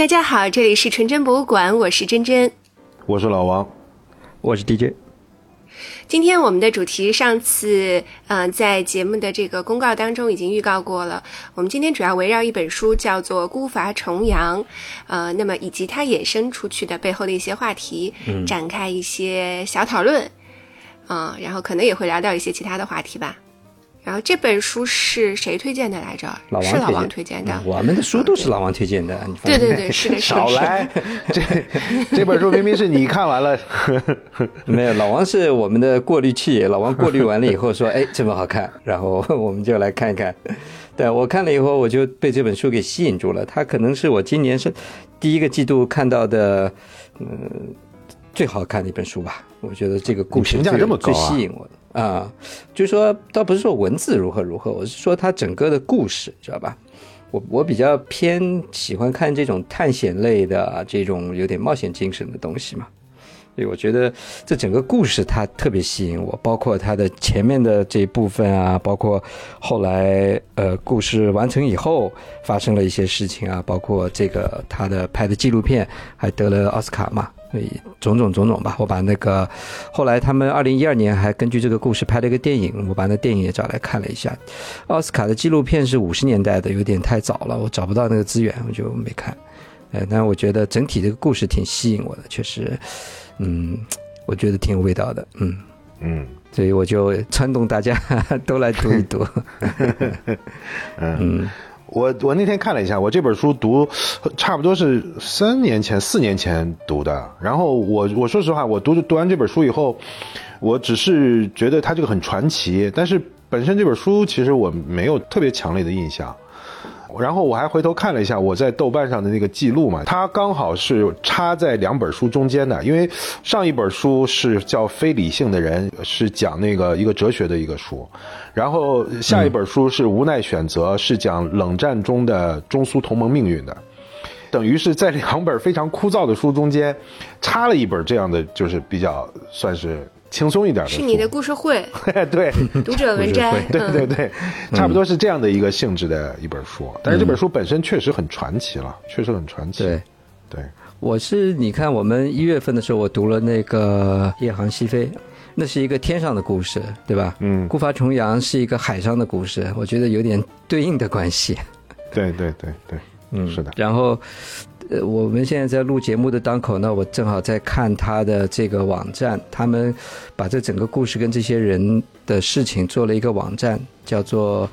大家好，这里是纯真博物馆，我是真真，我是老王，我是 DJ。今天我们的主题上次嗯、呃在节目的这个公告当中已经预告过了。我们今天主要围绕一本书叫做《孤筏重洋》，呃，那么以及它衍生出去的背后的一些话题，展开一些小讨论，嗯、然后可能也会聊到一些其他的话题吧。然后这本书是谁推荐的来着？老王是老王推推荐的。嗯我们的书都是老王推荐的。对对对，是的，是的，是。少来，这这本书明明是你看完了，没有，老王是我们的过滤器，老王过滤完了以后说，哎，这么好看，然后我们就来看一看。对我看了以后，我就被这本书给吸引住了。它可能是我今年是第一个季度看到的，嗯、最好看的一本书吧。我觉得这个故评价这么高啊最吸引我的啊、就是说倒不是说文字如何如何，我是说它整个的故事，知道吧？我我比较偏喜欢看这种探险类的这种有点冒险精神的东西嘛。所以我觉得这整个故事它特别吸引我，包括它的前面的这一部分啊，包括后来呃故事完成以后发生了一些事情啊，包括这个他的拍的纪录片还得了奥斯卡嘛，所以种种种种吧。我把那个后来他们二零一二年还根据这个故事拍了一个电影，我把那电影也找来看了一下。奥斯卡的纪录片是五十年代的，有点太早了，我找不到那个资源，我就没看。呃，但我觉得整体这个故事挺吸引我的，确实，嗯，我觉得挺有味道的，嗯，嗯所以我就撺动大家 都来读一读，嗯我我那天看了一下，我这本书读差不多是三年前、四年前读的。然后我我说实话，我读读完这本书以后，我只是觉得它这个很传奇，但是本身这本书其实我没有特别强烈的印象。然后我还回头看了一下我在豆瓣上的那个记录嘛，它刚好是插在两本书中间的，因为上一本书是叫《非理性的人》，是讲那个一个哲学的一个书，然后下一本书是《无奈选择》，是讲冷战中的中苏同盟命运的。等于是在两本非常枯燥的书中间，插了一本这样的，就是比较算是轻松一点的。是你的 故事会，对，读者文摘，对对嗯对，差不多是这样的一个性质的一本书。但是这本书本身确实很传奇了，确实很传奇。对。对，我是你看，我们一月份的时候，我读了那个《夜航西飞》，那是一个天上的故事，对吧？嗯孤筏重洋是一个海上的故事，我觉得有点对应的关系。对对对对，嗯，是的，然后，呃，我们现在在录节目的当口呢，我正好在看他的这个网站，他们把这整个故事跟这些人的事情做了一个网站，叫做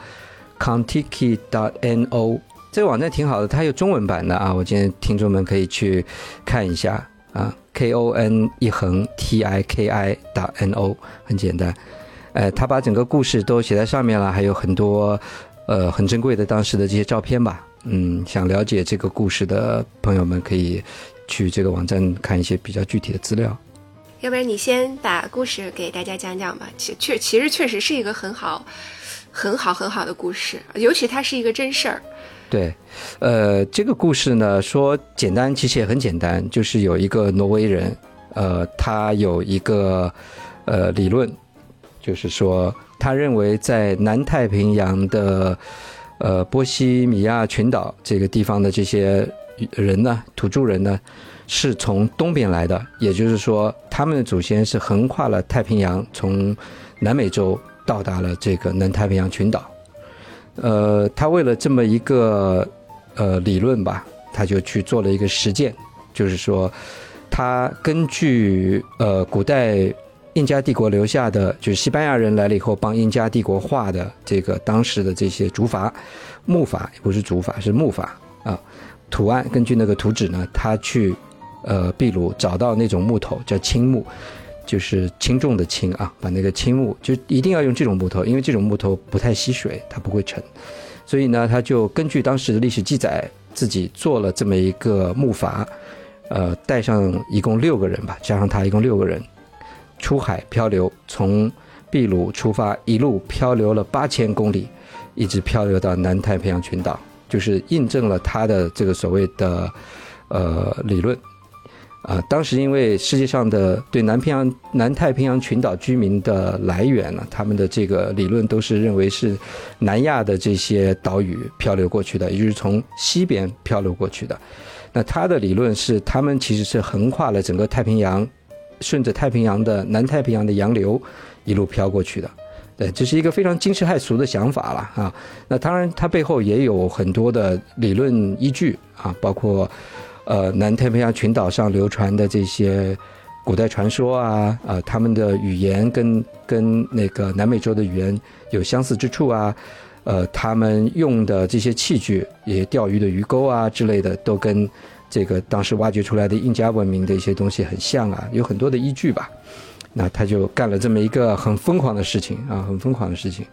Contiki.no。这个网站挺好的，它有中文版的啊，我建议听众们可以去看一下啊，K O N 一横 T I K I 打 N O，很简单。呃，他把整个故事都写在上面了，还有很多呃很珍贵的当时的这些照片吧。嗯，想了解这个故事的朋友们可以去这个网站看一些比较具体的资料。要不然你先把故事给大家讲讲吧。其确其实确实是一个很好、很好、很好的故事，尤其它是一个真事儿。对，呃，这个故事呢说简单，其实也很简单，就是有一个挪威人，呃，他有一个呃理论，就是说他认为在南太平洋的呃波西米亚群岛这个地方的这些人呢，土著人呢，是从东边来的，也就是说，他们的祖先是横跨了太平洋，从南美洲到达了这个南太平洋群岛。呃，他为了这么一个呃理论吧，他就去做了一个实践，就是说，他根据呃古代印加帝国留下的，就是西班牙人来了以后帮印加帝国画的这个当时的这些竹筏、木筏，不是竹筏，是木筏啊，图案，根据那个图纸呢，他去呃秘鲁找到那种木头叫青木。就是轻重的轻啊，把那个青木就一定要用这种木头，因为这种木头不太吸水，它不会沉。所以呢，他就根据当时的历史记载，自己做了这么一个木筏，呃，带上一共六个人吧，加上他一共六个人，出海漂流，从秘鲁出发，一路漂流了八千公里，一直漂流到南太平洋群岛，就是印证了他的这个所谓的呃理论。啊，当时因为世界上的对南平洋、南太平洋群岛居民的来源呢，他们的这个理论都是认为是南亚的这些岛屿漂流过去的，也就是从西边漂流过去的。那他的理论是，他们其实是横跨了整个太平洋，顺着太平洋的南太平洋的洋流一路飘过去的。对，这是一个非常惊世骇俗的想法了啊。那当然，它背后也有很多的理论依据啊，包括呃南太平洋群岛上流传的这些古代传说啊，啊他们的语言跟跟那个南美洲的语言有相似之处啊。呃，他们用的这些器具，也钓鱼的鱼钩啊之类的，都跟这个当时挖掘出来的印加文明的一些东西很像啊，有很多的依据吧。那他就干了这么一个很疯狂的事情啊，很疯狂的事情。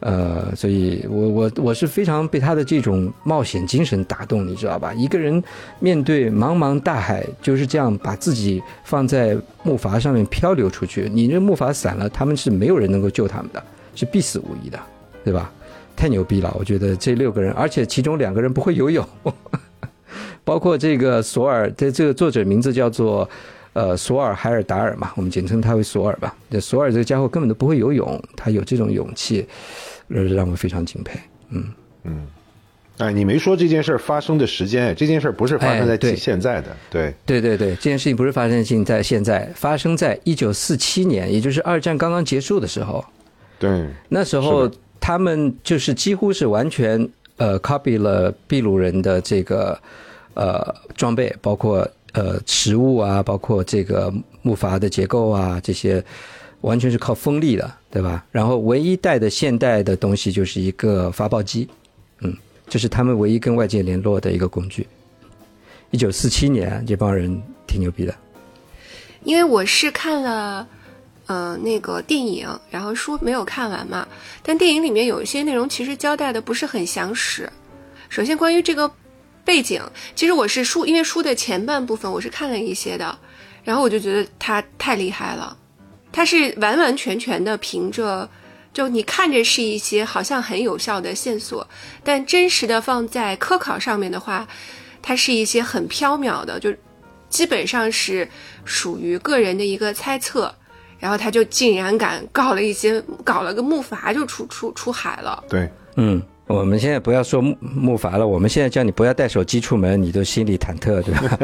呃，所以我我我是非常被他的这种冒险精神打动，你知道吧？一个人面对茫茫大海，就是这样把自己放在木筏上面漂流出去。你这木筏散了，他们是没有人能够救他们的，是必死无疑的，对吧？太牛逼了！我觉得这六个人，而且其中两个人不会游泳，包括这个索尔这这个作者名字叫做呃索尔海尔达尔嘛，我们简称他为索尔吧。这索尔这个家伙根本都不会游泳，他有这种勇气，让我非常敬佩。嗯嗯，哎，你没说这件事发生的时间，这件事不是发生在现在的，对对对对，这件事情不是发生在现在，发生在一九四七年，也就是二战刚刚结束的时候。对，那时候。他们就是几乎是完全呃 copy 了秘鲁人的这个呃装备，包括呃食物啊，包括这个木筏的结构啊，这些完全是靠风力的，对吧？然后唯一带的现代的东西就是一个发报机，嗯，这是他们唯一跟外界联络的一个工具。一九四七年，这帮人挺牛逼的。因为我是看了。嗯，那个电影，然后书没有看完嘛，但电影里面有一些内容其实交代的不是很详实。首先，关于这个背景，其实我是书，因为书的前半部分我是看了一些的，然后我就觉得他太厉害了，他是完完全全的凭着，就你看着是一些好像很有效的线索，但真实的放在科考上面的话，它是一些很缥缈的，就基本上是属于个人的一个猜测。然后他就竟然敢搞了一些，搞了个木筏就出出出海了。对，嗯，我们现在不要说木木筏了，我们现在叫你不要带手机出门，你都心里忐忑，对吧？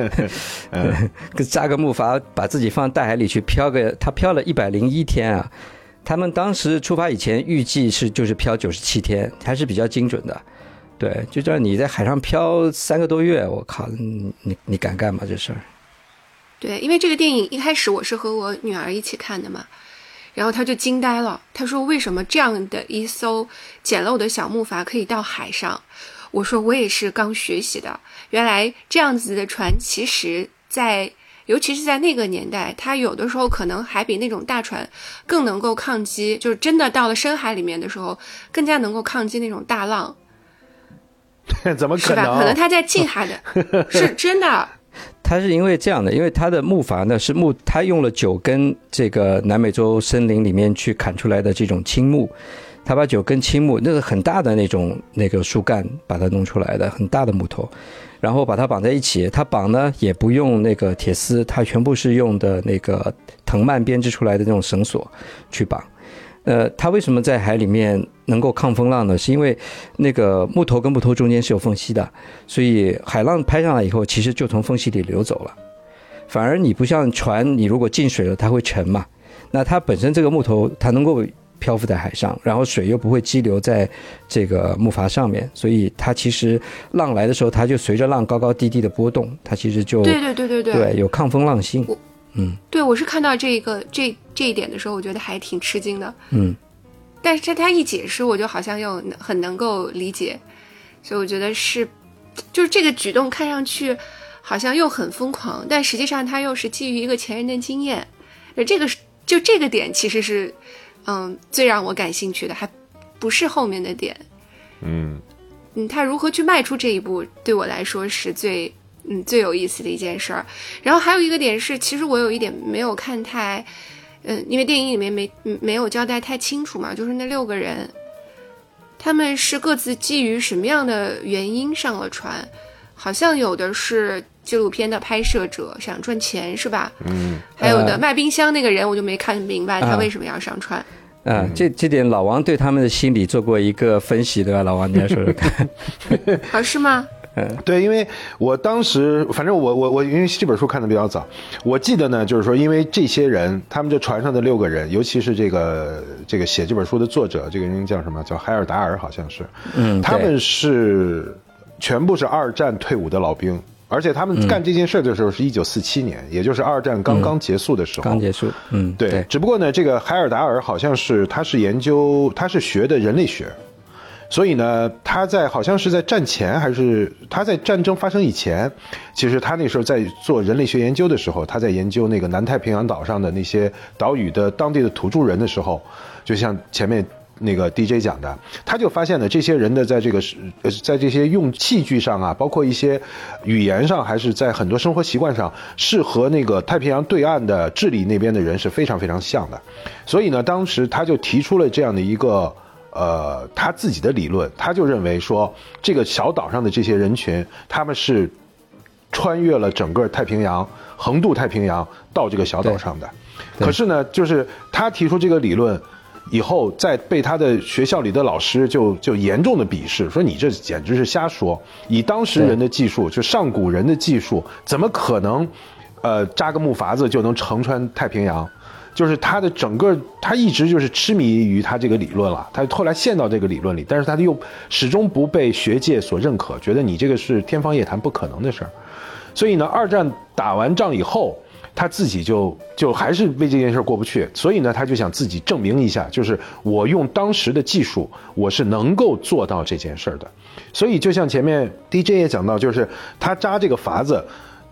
扎个木筏，把自己放大海里去漂个，他漂了一百零一天啊。他们当时出发以前预计是就是漂九十七天，还是比较精准的。对，就叫你在海上漂三个多月，我靠，你你敢干吗这事儿？对，因为这个电影一开始我是和我女儿一起看的嘛，然后他就惊呆了。他说：“为什么这样的一艘简陋的小木筏可以到海上？”我说：“我也是刚学习的。原来这样子的船，其实，在尤其是在那个年代，它有的时候可能还比那种大船更能够抗击，就是真的到了深海里面的时候，更加能够抗击那种大浪。怎么可能？是吧？可能它在近海的，是真的。”它是因为这样的，因为它的木筏呢是木，它用了九根这个南美洲森林里面去砍出来的这种青木，它把九根青木那个很大的那种那个树干把它弄出来的很大的木头，然后把它绑在一起，它绑呢也不用那个铁丝，它全部是用的那个藤蔓编织出来的那种绳索去绑。呃，它为什么在海里面能够抗风浪呢？是因为那个木头跟木头中间是有缝隙的，所以海浪拍上来以后，其实就从缝隙里流走了。反而你不像船，你如果进水了，它会沉嘛。那它本身这个木头，它能够漂浮在海上，然后水又不会激流在这个木筏上面，所以它其实浪来的时候，它就随着浪高高低低的波动，它其实就对对对对对，对有抗风浪性。嗯，对，我是看到这个这这一点的时候，我觉得还挺吃惊的。嗯，但是他一解释，我就好像又很能够理解，所以我觉得是，就是这个举动看上去好像又很疯狂，但实际上他又是基于一个前人的经验。这个就这个点其实是，嗯，最让我感兴趣的，还不是后面的点。嗯嗯，他如何去迈出这一步，对我来说是最。嗯，最有意思的一件事儿，然后还有一个点是，其实我有一点没有看太，嗯，因为电影里面没没有交代太清楚嘛，就是那六个人，他们是各自基于什么样的原因上了船？好像有的是纪录片的拍摄者想赚钱，是吧？嗯，还有的卖冰箱那个人，我就没看明白他为什么要上船。啊，这这点老王对他们的心理做过一个分析，对吧？老王，你来说说看。好是吗？嗯，对，因为我当时反正我我我因为这本书看的比较早，我记得呢，就是说因为这些人，他们这船上的六个人，尤其是这个这个写这本书的作者，这个人叫什么？叫海尔达尔，好像是，嗯，他们是全部是二战退伍的老兵。而且他们干这件事的时候是一九四七年，也就是二战刚刚结束的时候。刚结束，嗯，对。只不过呢，这个海尔达尔好像是他是研究，他是学的人类学，所以呢，他在好像是在战前还是他在战争发生以前，其实他那时候在做人类学研究的时候，他在研究那个南太平洋岛上的那些岛屿的当地的土著人的时候，就像前面。那个 DJ 讲的，他就发现了这些人的在这个是呃，在这些用器具上啊，包括一些语言上，还是在很多生活习惯上，是和那个太平洋对岸的智利那边的人是非常非常像的。所以呢，当时他就提出了这样的一个呃他自己的理论，他就认为说，这个小岛上的这些人群，他们是穿越了整个太平洋，横渡太平洋到这个小岛上的。可是呢，就是他提出这个理论。以后再被他的学校里的老师就就严重的鄙视，说你这简直是瞎说。以当时人的技术，就上古人的技术，怎么可能，呃，扎个木筏子就能乘穿太平洋？就是他的整个，他一直就是痴迷于他这个理论了。他后来陷到这个理论里，但是他又始终不被学界所认可，觉得你这个是天方夜谭，不可能的事儿。所以呢，二战打完仗以后。他自己就就还是为这件事过不去，所以呢，他就想自己证明一下，就是我用当时的技术，我是能够做到这件事儿的。所以就像前面 DJ 也讲到，就是他扎这个筏子，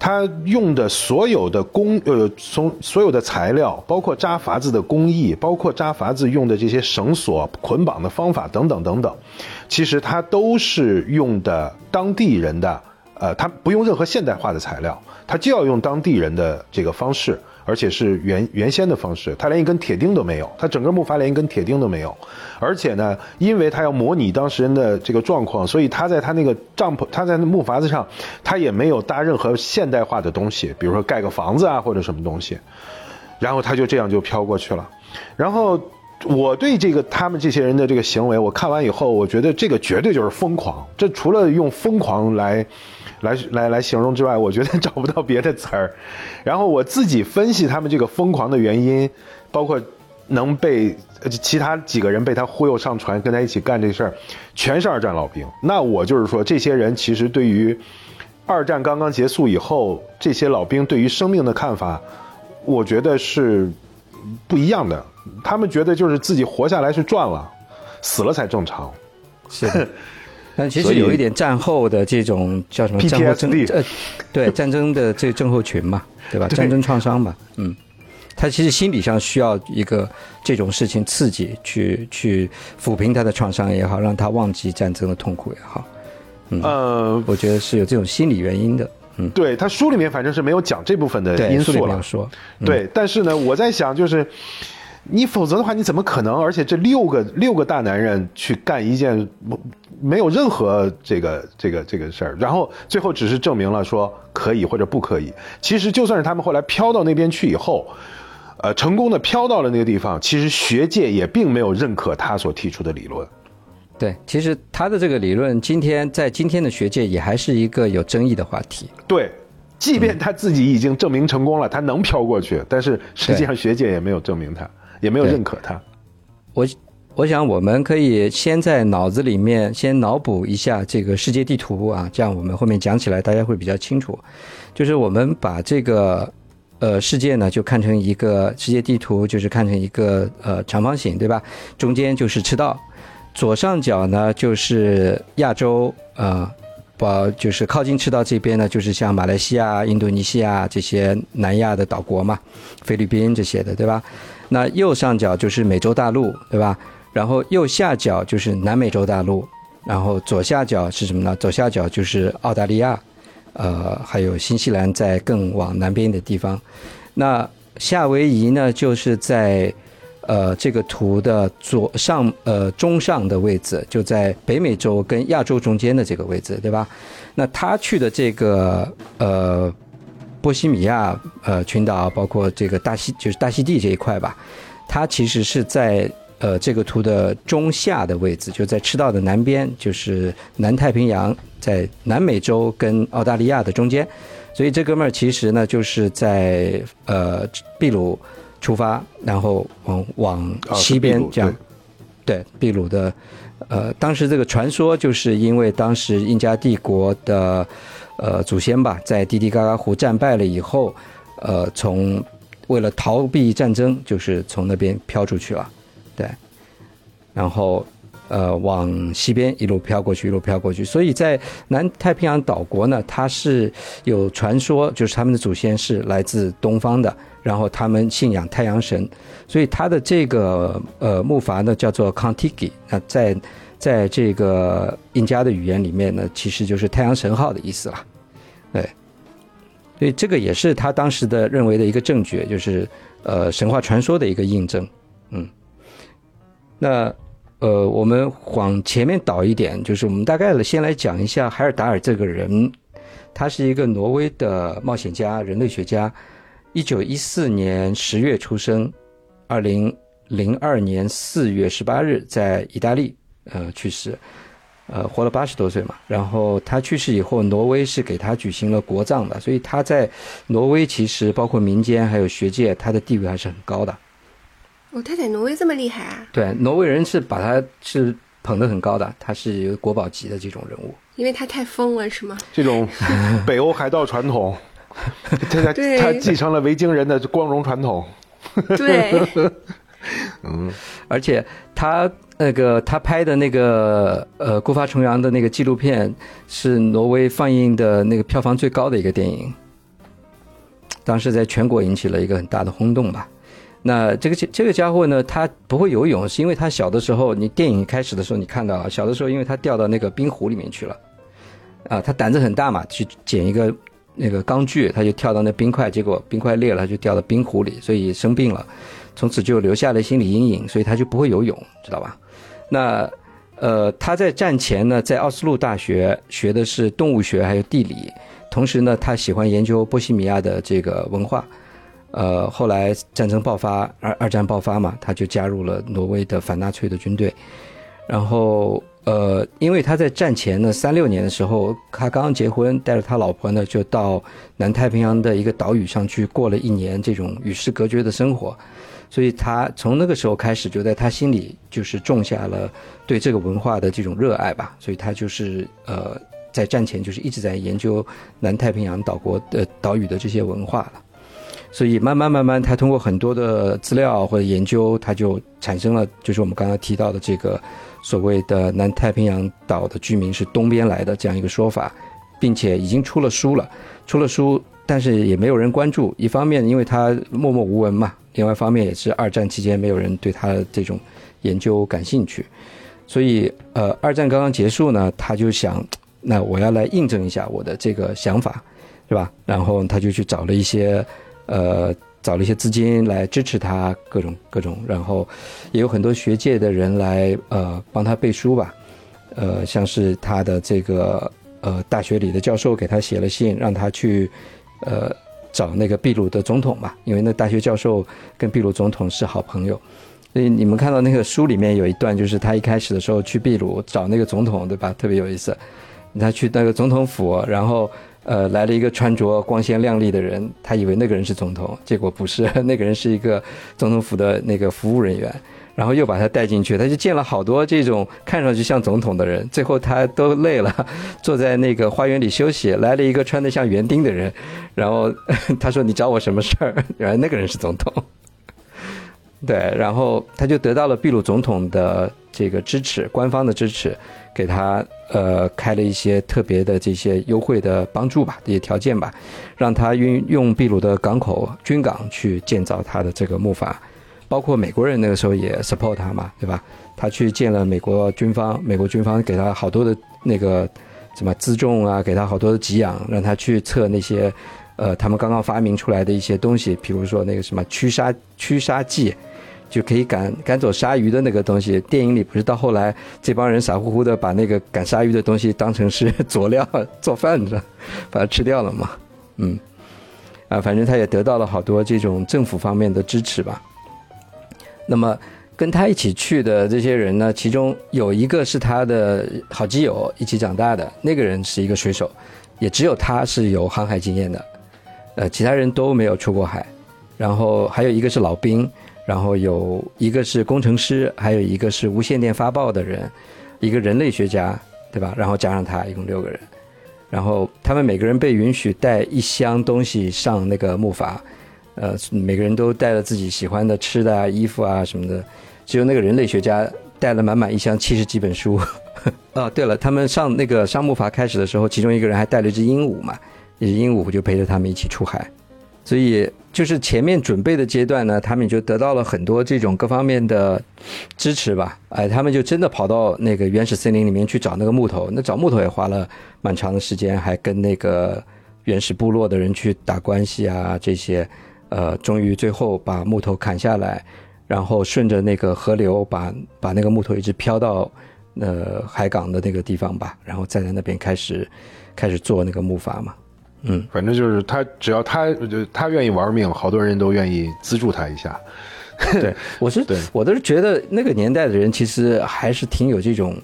他用的所有的工呃，从所有的材料，包括扎筏子的工艺，包括扎筏子用的这些绳索捆绑的方法等等等等，其实他都是用的当地人的，呃，他不用任何现代化的材料。他就要用当地人的这个方式，而且是原原先的方式。他连一根铁钉都没有，他整个木筏连一根铁钉都没有。而且呢，因为他要模拟当时人的这个状况，所以他在他那个帐篷，他在那木筏子上，他也没有搭任何现代化的东西，比如说盖个房子啊或者什么东西。然后他就这样就飘过去了。然后我对这个他们这些人的这个行为，我看完以后，我觉得这个绝对就是疯狂。这除了用疯狂来。来来来形容之外，我觉得 找不到别的词儿。然后我自己分析他们这个疯狂的原因，包括能被其他几个人被他忽悠上船跟他一起干这事儿，全是二战老兵。那我就是说，这些人其实对于二战刚刚结束以后，这些老兵对于生命的看法，我觉得是不一样的。他们觉得就是自己活下来是赚了，死了才正常。是。但其实有一点战后的这种叫什么战后症呃，对战争的这症候群嘛，对吧？战争创伤嘛，嗯，他其实心理上需要一个这种事情刺激，去去抚平他的创伤也好，让他忘记战争的痛苦也好，嗯，呃，我觉得是有这种心理原因的，嗯，对他书里面反正是没有讲这部分的因素了，说，对，但是呢，我在想就是。你否则的话，你怎么可能？而且这六个六个大男人去干一件没有任何这个这个这个事儿，然后最后只是证明了说可以或者不可以。其实就算是他们后来飘到那边去以后，呃，成功的飘到了那个地方，其实学界也并没有认可他所提出的理论。对，其实他的这个理论今天在今天的学界也还是一个有争议的话题。对，即便他自己已经证明成功了，他能飘过去，但是实际上学界也没有证明他。也没有认可他。我我想我们可以先在脑子里面先脑补一下这个世界地图啊，这样我们后面讲起来大家会比较清楚。就是我们把这个呃世界呢就看成一个世界地图，就是看成一个呃长方形，对吧？中间就是赤道，左上角呢就是亚洲啊，把就是靠近赤道这边呢就是像马来西亚、印度尼西亚这些南亚的岛国嘛，菲律宾这些的，对吧？那右上角就是美洲大陆，对吧？然后右下角就是南美洲大陆，然后左下角是什么呢？左下角就是澳大利亚，呃，还有新西兰在更往南边的地方。那夏威夷呢，就是在呃这个图的左上呃中上的位置，就在北美洲跟亚洲中间的这个位置，对吧？那他去的这个呃。波西米亚呃群岛，包括这个大西就是大西地这一块吧，它其实是在呃这个图的中下的位置，就在赤道的南边，就是南太平洋在南美洲跟澳大利亚的中间，所以这哥们儿其实呢就是在呃秘鲁出发，然后往往西边这样，对秘鲁的，呃，当时这个传说就是因为当时印加帝国的呃祖先吧，在滴滴嘎嘎湖战败了以后，呃，从为了逃避战争，就是从那边飘出去了，对，然后。呃，往西边一路飘过去，一路飘过去。所以在南太平洋岛国呢，它是有传说，就是他们的祖先是来自东方的，然后他们信仰太阳神，所以他的这个呃木筏呢叫做 kontiki。那在在这个印加的语言里面呢，其实就是太阳神号的意思了。对，所以这个也是他当时的认为的一个证据，就是呃神话传说的一个印证。嗯，那。呃，我们往前面倒一点，就是我们大概的先来讲一下海尔达尔这个人，他是一个挪威的冒险家、人类学家，一九一四年十月出生，二零零二年四月十八日在意大利呃去世，呃活了八十多岁嘛。然后他去世以后，挪威是给他举行了国葬的，所以他在挪威其实包括民间还有学界，他的地位还是很高的。哦，他在挪威这么厉害啊！对，挪威人是把他是捧得很高的，他是一个国宝级的这种人物。因为他太疯了，是吗？这种北欧海盗传统，他他他继承了维京人的光荣传统。对，嗯，而且他那个他拍的那个呃孤发重洋的那个纪录片，是挪威放映的那个票房最高的一个电影，当时在全国引起了一个很大的轰动吧。那这个这个家伙呢，他不会游泳，是因为他小的时候，你电影开始的时候你看到了，小的时候因为他掉到那个冰湖里面去了，啊，他胆子很大嘛，去捡一个那个钢锯，他就跳到那冰块，结果冰块裂了，就掉到冰湖里，所以生病了，从此就留下了心理阴影，所以他就不会游泳，知道吧？那呃，他在战前呢，在奥斯陆大学学的是动物学还有地理，同时呢，他喜欢研究波西米亚的这个文化。呃，后来战争爆发，二二战爆发嘛，他就加入了挪威的反纳粹的军队。然后，呃，因为他在战前呢，三六年的时候，他刚刚结婚，带着他老婆呢，就到南太平洋的一个岛屿上去过了一年这种与世隔绝的生活。所以他从那个时候开始，就在他心里就是种下了对这个文化的这种热爱吧。所以他就是呃，在战前就是一直在研究南太平洋岛国的岛屿的这些文化了。所以慢慢慢慢，他通过很多的资料或者研究，他就产生了，就是我们刚刚提到的这个所谓的南太平洋岛的居民是东边来的这样一个说法，并且已经出了书了，出了书，但是也没有人关注。一方面，因为他默默无闻嘛；，另外一方面，也是二战期间没有人对他这种研究感兴趣。所以，呃，二战刚刚结束呢，他就想，那我要来印证一下我的这个想法，是吧？然后他就去找了一些。呃，找了一些资金来支持他，各种各种，然后也有很多学界的人来呃帮他背书吧，呃，像是他的这个呃大学里的教授给他写了信，让他去呃找那个秘鲁的总统嘛，因为那大学教授跟秘鲁总统是好朋友，所以你们看到那个书里面有一段，就是他一开始的时候去秘鲁找那个总统，对吧？特别有意思，他去那个总统府，然后。呃，来了一个穿着光鲜亮丽的人，他以为那个人是总统，结果不是，那个人是一个总统府的那个服务人员，然后又把他带进去，他就见了好多这种看上去像总统的人，最后他都累了，坐在那个花园里休息，来了一个穿得像园丁的人，然后 他说：“你找我什么事儿？” 原来那个人是总统，对，然后他就得到了秘鲁总统的这个支持，官方的支持。给他呃开了一些特别的这些优惠的帮助吧，这些条件吧，让他运用秘鲁的港口军港去建造他的这个木筏，包括美国人那个时候也 support 他嘛，对吧？他去见了美国军方，美国军方给他好多的那个什么辎重啊，给他好多的给养，让他去测那些呃他们刚刚发明出来的一些东西，比如说那个什么驱杀驱杀剂。就可以赶赶走鲨鱼的那个东西，电影里不是到后来这帮人傻乎乎的把那个赶鲨鱼的东西当成是佐料做饭的，把它吃掉了嘛？嗯，啊，反正他也得到了好多这种政府方面的支持吧。那么跟他一起去的这些人呢，其中有一个是他的好基友，一起长大的那个人是一个水手，也只有他是有航海经验的，呃，其他人都没有出过海。然后还有一个是老兵，然后有一个是工程师，还有一个是无线电发报的人，一个人类学家，对吧？然后加上他，一共六个人。然后他们每个人被允许带一箱东西上那个木筏，呃，每个人都带了自己喜欢的吃的啊、衣服啊什么的。只有那个人类学家带了满满一箱七十几本书。哦，对了，他们上那个上木筏开始的时候，其中一个人还带了一只鹦鹉嘛，一只鹦鹉就陪着他们一起出海。所以就是前面准备的阶段呢，他们就得到了很多这种各方面的支持吧。哎，他们就真的跑到那个原始森林里面去找那个木头，那找木头也花了蛮长的时间，还跟那个原始部落的人去打关系啊，这些，呃，终于最后把木头砍下来，然后顺着那个河流把把那个木头一直飘到呃海港的那个地方吧，然后再在那边开始开始做那个木筏嘛。嗯，反正就是他，只要他他愿意玩命，好多人都愿意资助他一下。对，我是对我都是觉得那个年代的人其实还是挺有这种，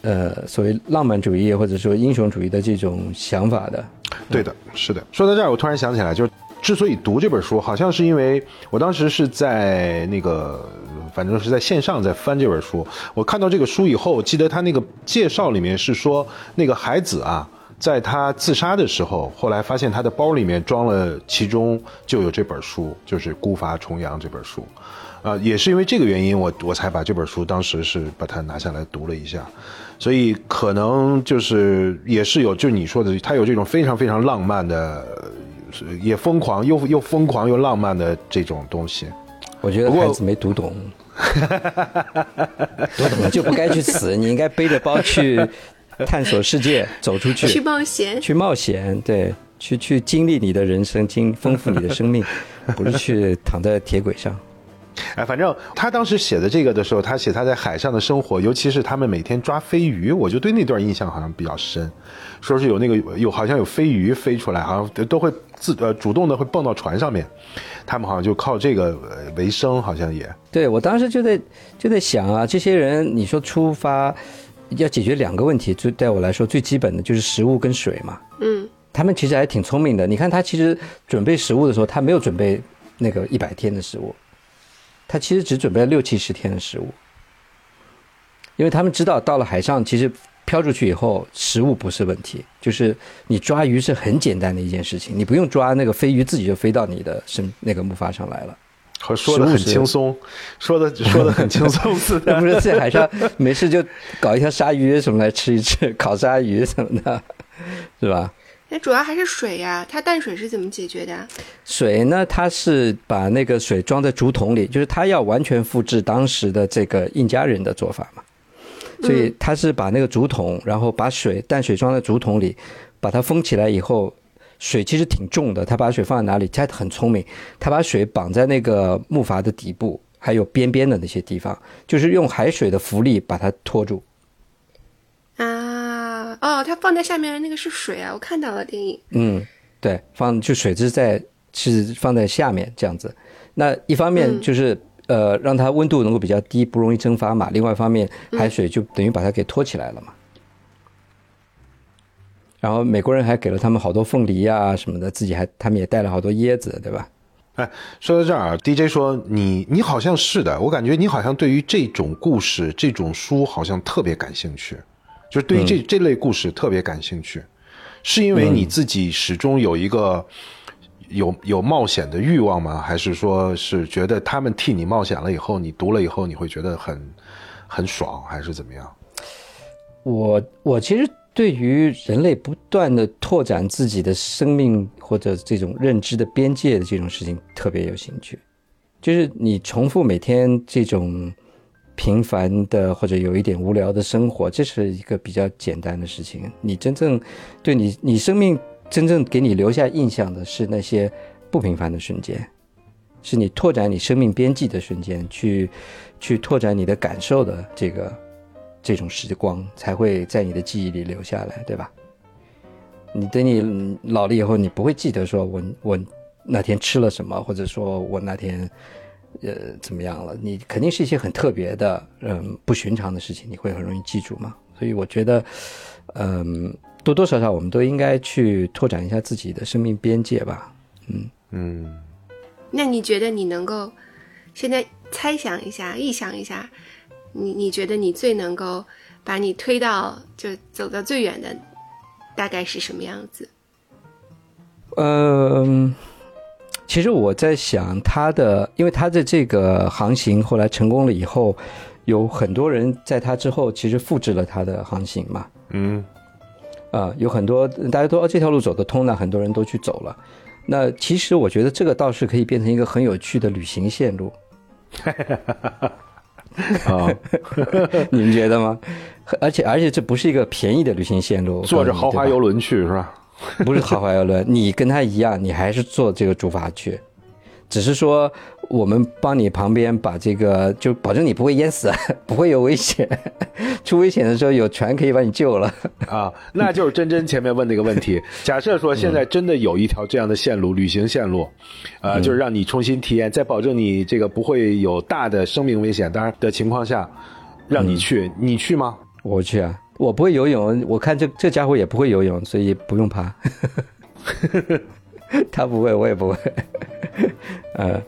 呃，所谓浪漫主义或者说英雄主义的这种想法的。对的，是的。说到这儿，我突然想起来，就是之所以读这本书，好像是因为我当时是在那个，反正是在线上在翻这本书。我看到这个书以后，记得他那个介绍里面是说，那个孩子啊。在他自杀的时候，后来发现他的包里面装了，其中就有这本书，就是《孤筏重洋》这本书，啊，也是因为这个原因，我我才把这本书当时是把它拿下来读了一下，所以可能就是也是有，就你说的，他有这种非常非常浪漫的，也疯狂又又疯狂又浪漫的这种东西。我觉得孩子没读懂，读懂了就不该去死，你应该背着包去。探索世界，走出去，去冒险，去冒险，对，去去经历你的人生，经丰富你的生命，不是去躺在铁轨上。哎，反正他当时写的这个的时候，他写他在海上的生活，尤其是他们每天抓飞鱼，我就对那段印象好像比较深。说是有那个有好像有飞鱼飞出来，好像都会自呃主动的会蹦到船上面，他们好像就靠这个为生，好像也。对我当时就在就在想啊，这些人你说出发。要解决两个问题，最对我来说最基本的就是食物跟水嘛。嗯，他们其实还挺聪明的。你看他其实准备食物的时候，他没有准备那个一百天的食物，他其实只准备了六七十天的食物，因为他们知道到了海上，其实漂出去以后，食物不是问题，就是你抓鱼是很简单的一件事情，你不用抓那个飞鱼，自己就飞到你的身那个木筏上来了。和说的很轻松，说的说的很轻松似的。不是在海上没事就搞一条鲨鱼什么来吃一吃，烤鲨鱼什么的，是吧？那主要还是水呀。它淡水是怎么解决的？水呢？它是把那个水装在竹筒里，就是它要完全复制当时的这个印加人的做法嘛。所以它是把那个竹筒，然后把水淡水装在竹筒里，把它封起来以后。水其实挺重的，他把水放在哪里？他很聪明，他把水绑在那个木筏的底部，还有边边的那些地方，就是用海水的浮力把它拖住。啊，哦，它放在下面的那个是水啊，我看到了电影。嗯，对，放就水是在是放在下面这样子。那一方面就是呃让它温度能够比较低，不容易蒸发嘛。另外一方面，海水就等于把它给托起来了嘛。然后美国人还给了他们好多凤梨啊什么的，自己还他们也带了好多椰子，对吧？哎，说到这儿啊，DJ 说你你好像是的，我感觉你好像对于这种故事、这种书好像特别感兴趣，就是对于这这类故事特别感兴趣，是因为你自己始终有一个有有冒险的欲望吗？还是说是觉得他们替你冒险了以后，你读了以后你会觉得很很爽，还是怎么样？我我其实。对于人类不断的拓展自己的生命或者这种认知的边界的这种事情特别有兴趣，就是你重复每天这种平凡的或者有一点无聊的生活，这是一个比较简单的事情。你真正对你你生命真正给你留下印象的是那些不平凡的瞬间，是你拓展你生命边际的瞬间，去去拓展你的感受的这个。这种时光才会在你的记忆里留下来，对吧？你等你老了以后，你不会记得说我我那天吃了什么，或者说我那天呃怎么样了，你肯定是一些很特别的，嗯，不寻常的事情，你会很容易记住嘛。所以我觉得，嗯，多多少少我们都应该去拓展一下自己的生命边界吧。嗯嗯，那你觉得你能够现在猜想一下、臆想一下，你你觉得你最能够把你推到就走到最远的，大概是什么样子？嗯，其实我在想他的，因为他的这个航行后来成功了以后，有很多人在他之后其实复制了他的航行嘛。嗯，啊，有很多大家都哦这条路走得通，那很多人都去走了。那其实我觉得这个倒是可以变成一个很有趣的旅行线路。啊，你们觉得吗？而且而且这不是一个便宜的旅行线路，坐着豪华游轮去是吧？不是豪华游轮，你跟他一样，你还是坐这个竹筏去，只是说我们帮你旁边把这个，就保证你不会淹死，不会有危险，出危险的时候有船可以把你救了。啊，那就是真真前面问那个问题，假设说现在真的有一条这样的线路，旅行线路，呃，就是让你重新体验，在保证你这个不会有大的生命危险，当然的情况下，让你去，你去吗？我去啊。我不会游泳，我看这这家伙也不会游泳，所以不用怕。他不会，我也不会。呃，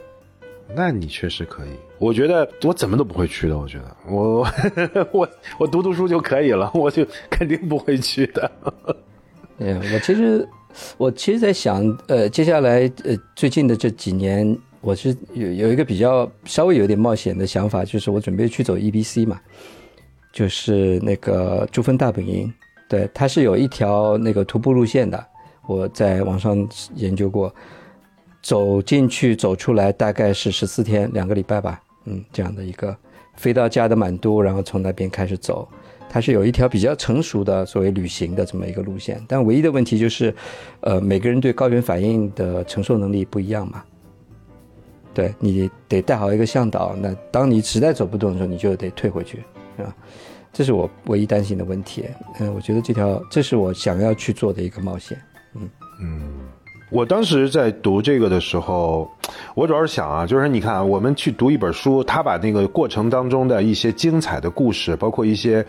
那你确实可以。我觉得我怎么都不会去的。我觉得我 我我读读书就可以了，我就肯定不会去的。嗯，我其实我其实，在想，呃，接下来呃最近的这几年，我是有有一个比较稍微有点冒险的想法，就是我准备去走 E B C 嘛。就是那个珠峰大本营，对，它是有一条那个徒步路线的，我在网上研究过，走进去走出来大概是十四天，两个礼拜吧，嗯，这样的一个，飞到加德满都，然后从那边开始走，它是有一条比较成熟的所谓旅行的这么一个路线，但唯一的问题就是，呃，每个人对高原反应的承受能力不一样嘛，对你得带好一个向导，那当你实在走不动的时候，你就得退回去。啊，这是我唯一担心的问题。嗯，我觉得这条这是我想要去做的一个冒险。嗯嗯，我当时在读这个的时候，我主要是想啊，就是你看啊，我们去读一本书，他把那个过程当中的一些精彩的故事，包括一些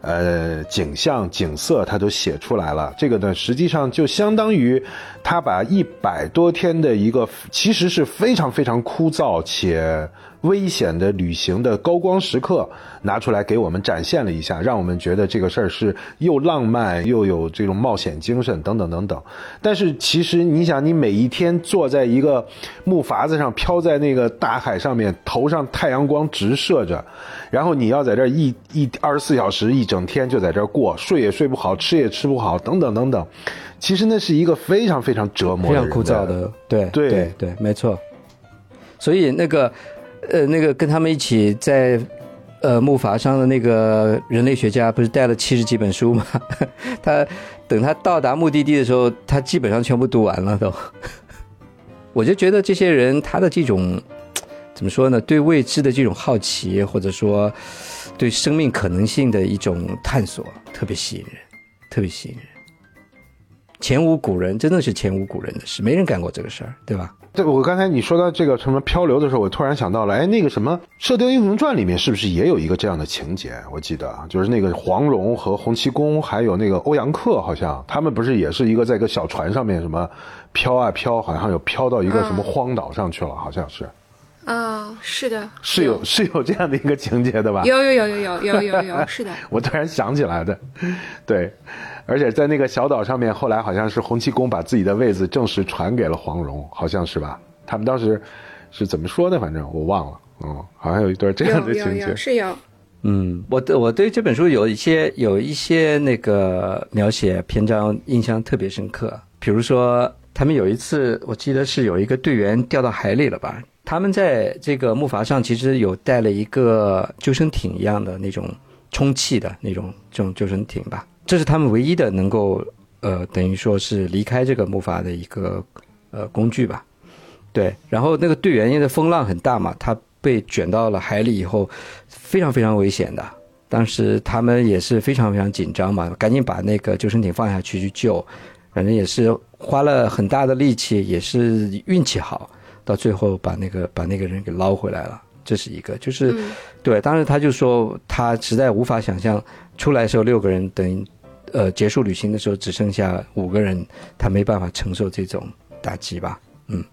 呃景象、景色，他都写出来了。这个呢，实际上就相当于他把一百多天的一个其实是非常非常枯燥且。危险的旅行的高光时刻拿出来给我们展现了一下，让我们觉得这个事儿是又浪漫又有这种冒险精神等等等等。但是其实你想，你每一天坐在一个木筏子上，飘在那个大海上面，头上太阳光直射着，然后你要在这一一二十四小时一整天就在这过，睡也睡不好，吃也吃不好，等等等等。其实那是一个非常非常折磨、非常枯燥的，对对对，没错。所以那个。呃，那个跟他们一起在，呃，木筏上的那个人类学家不是带了七十几本书吗？他等他到达目的地的时候，他基本上全部读完了都。我就觉得这些人他的这种 怎么说呢？对未知的这种好奇，或者说对生命可能性的一种探索，特别吸引人，特别吸引人。前无古人，真的是前无古人的事，没人干过这个事儿，对吧？对，我刚才你说到这个什么漂流的时候，我突然想到了，哎，那个什么《射雕英雄传》里面是不是也有一个这样的情节？我记得就是那个黄蓉和洪七公，还有那个欧阳克，好像他们不是也是一个在一个小船上面什么飘啊飘，好像有飘到一个什么荒岛上去了，好像是。啊，是的，是有是有这样的一个情节的吧？有有有有有有有有，是的。我突然想起来的，对。而且在那个小岛上面，后来好像是洪七公把自己的位子正式传给了黄蓉，好像是吧？他们当时是怎么说的？反正我忘了。嗯，好像有一段这样的情节。是有。嗯，我对我对这本书有一些有一些那个描写篇章印象特别深刻。比如说，他们有一次，我记得是有一个队员掉到海里了吧？他们在这个木筏上其实有带了一个救生艇一样的那种充气的那种这种救生艇吧。这是他们唯一的能够，呃，等于说是离开这个木筏的一个呃工具吧，对。然后那个队员因为风浪很大嘛，他被卷到了海里以后，非常非常危险的。当时他们也是非常非常紧张嘛，赶紧把那个救生艇放下去去救，反正也是花了很大的力气，也是运气好，到最后把那个把那个人给捞回来了。这是一个，就是对。当时他就说他实在无法想象出来的时候六个人，等于呃结束旅行的时候只剩下五个人，他没办法承受这种打击吧。嗯，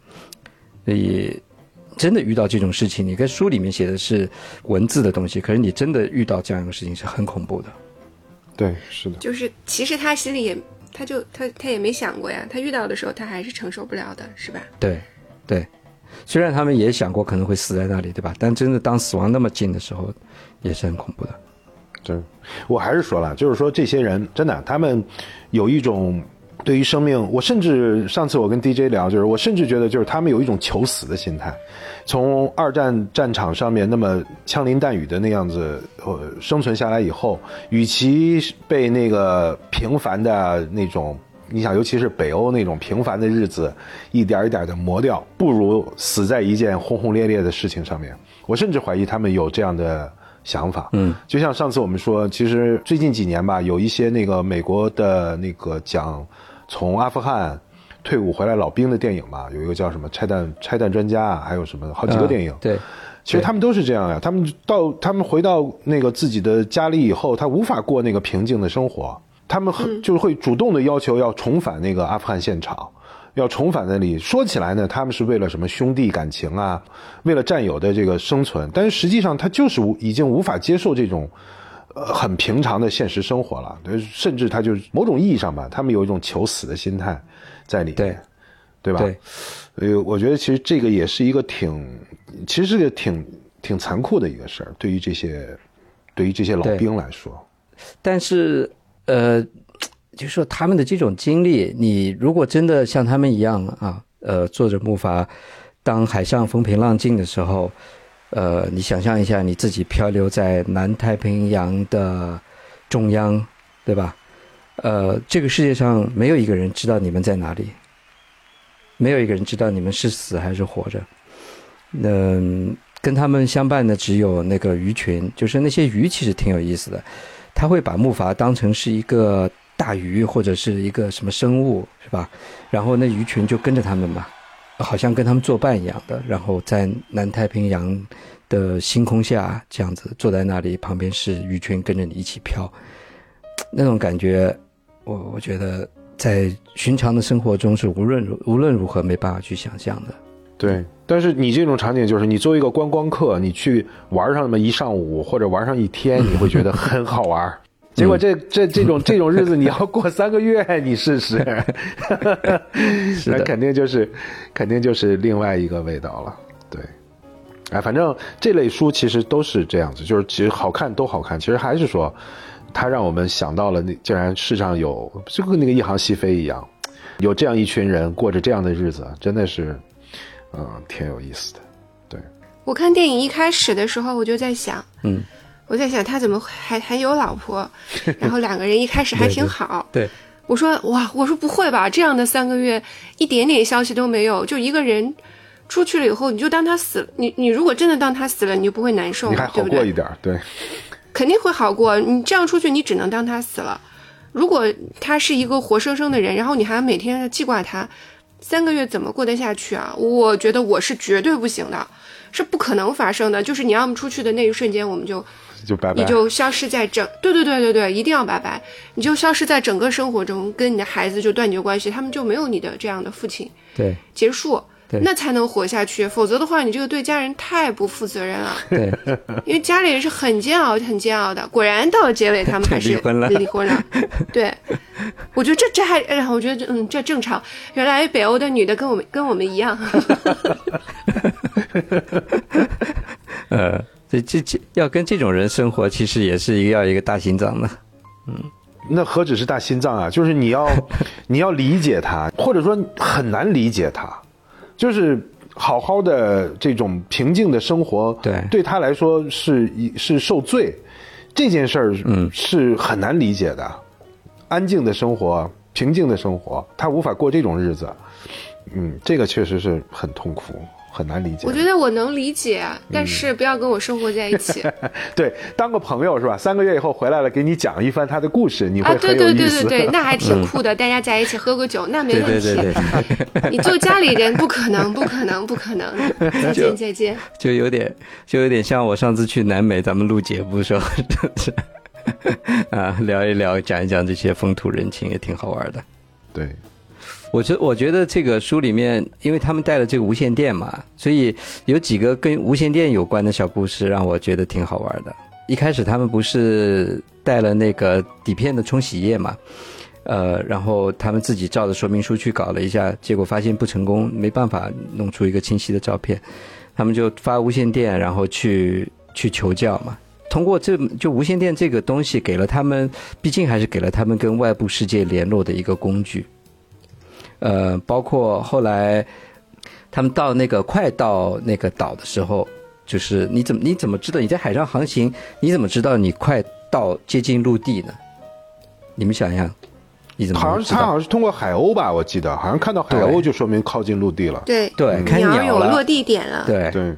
所以真的遇到这种事情，你跟书里面写的是文字的东西，可是你真的遇到这样一个事情是很恐怖的。对，是的。就是其实他心里也，他就他他也没想过呀，他遇到的时候他还是承受不了的，是吧？对，对。虽然他们也想过可能会死在那里，对吧？但真的当死亡那么近的时候，也是很恐怖的。对，我还是说了，就是说这些人真的，他们有一种对于生命，我甚至上次我跟 DJ 聊，就是我甚至觉得，就是他们有一种求死的心态。从二战战场上面那么枪林弹雨的那样子呃生存下来以后，与其被那个平凡的那种。你想，尤其是北欧那种平凡的日子，一点一点的磨掉，不如死在一件轰轰烈烈的事情上面。我甚至怀疑他们有这样的想法。嗯，就像上次我们说，其实最近几年吧，有一些那个美国的那个讲从阿富汗退伍回来老兵的电影嘛，有一个叫什么“拆弹拆弹专家”，还有什么好几个电影。对，其实他们都是这样呀。他们到他们回到那个自己的家里以后，他无法过那个平静的生活。他们很就是会主动的要求要重返那个阿富汗现场，要重返那里。说起来呢，他们是为了什么兄弟感情啊，为了战友的这个生存。但是实际上，他就是无已经无法接受这种，呃，很平常的现实生活了。甚至他就是某种意义上吧，他们有一种求死的心态在里面，对，对吧？对。呃，我觉得其实这个也是一个挺，其实是个挺挺残酷的一个事儿，对于这些，对于这些老兵来说。但是。呃，就是说他们的这种经历，你如果真的像他们一样啊，呃，坐着木筏，当海上风平浪静的时候，呃，你想象一下，你自己漂流在南太平洋的中央，对吧？呃，这个世界上没有一个人知道你们在哪里，没有一个人知道你们是死还是活着。嗯，跟他们相伴的只有那个鱼群，就是那些鱼，其实挺有意思的。他会把木筏当成是一个大鱼或者是一个什么生物，是吧？然后那鱼群就跟着他们嘛，好像跟他们作伴一样的。然后在南太平洋的星空下，这样子坐在那里，旁边是鱼群跟着你一起飘，那种感觉，我我觉得在寻常的生活中是无论如无论如何没办法去想象的。对，但是你这种场景就是你作为一个观光客，你去玩上那么一上午或者玩上一天，你会觉得很好玩。结果这这这种这种日子你要过三个月，你试试，那肯定就是肯定就是另外一个味道了。对，哎，反正这类书其实都是这样子，就是其实好看都好看。其实还是说，它让我们想到了那竟然世上有就跟那个一行西飞一样，有这样一群人过着这样的日子，真的是。嗯，挺有意思的。对，我看电影一开始的时候，我就在想，嗯，我在想他怎么还还有老婆，然后两个人一开始还挺好。对，我说哇，我说不会吧，这样的三个月一点点消息都没有，就一个人出去了以后，你就当他死了。你你如果真的当他死了，你就不会难受，你还好过一点，对，肯定会好过。你这样出去，你只能当他死了。如果他是一个活生生的人，然后你还每天记挂他。三个月怎么过得下去啊？我觉得我是绝对不行的，是不可能发生的。就是你要么出去的那一瞬间，我们就就拜拜，你就消失在整，对对对对对，一定要拜拜，你就消失在整个生活中，跟你的孩子就断绝关系，他们就没有你的这样的父亲，对，结束。那才能活下去，否则的话，你这个对家人太不负责任了。对，因为家里人是很煎熬、很煎熬的。果然到了结尾，他们 还是离婚了。离婚了。对，我觉得这这还，我觉得嗯，这正常。原来北欧的女的跟我们跟我们一样。呃，这这这要跟这种人生活，其实也是一个要一个大心脏的。嗯，那何止是大心脏啊？就是你要你要理解他，或者说很难理解他。就是好好的这种平静的生活，对对他来说是一是受罪，这件事儿嗯是很难理解的。安静的生活，平静的生活，他无法过这种日子，嗯，这个确实是很痛苦。很难理解。我觉得我能理解，但是不要跟我生活在一起。对，当个朋友是吧？三个月以后回来了，给你讲一番他的故事，你会啊，对对很有意思。对对对，那还挺酷的，大家在一起喝个酒，那没对问题。对对对，你就家里人，不可能，不可能，不可能。再见，再见。就有点就有点像我上次去南美，咱们录节目的时候，啊，聊一聊，讲一讲这些风土人情，也挺好玩的。对，我觉我觉得这个书里面，因为他们带了这个无线电嘛，所以有几个跟无线电有关的小故事，让我觉得挺好玩的。一开始他们不是带了那个底片的冲洗液嘛，呃，然后他们自己照着说明书去搞了一下，结果发现不成功，没办法弄出一个清晰的照片，他们就发无线电，然后去去求教嘛。通过这就无线电这个东西，给了他们，毕竟还是给了他们跟外部世界联络的一个工具。呃，包括后来他们到那个快到那个岛的时候，就是你怎么你怎么知道你在海上航行？你怎么知道你快到接近陆地呢？你们想想，你怎么好像知道他好像是通过海鸥吧，我记得好像看到海鸥就说明靠近陆地了。对对看鸟有落地点了。对对，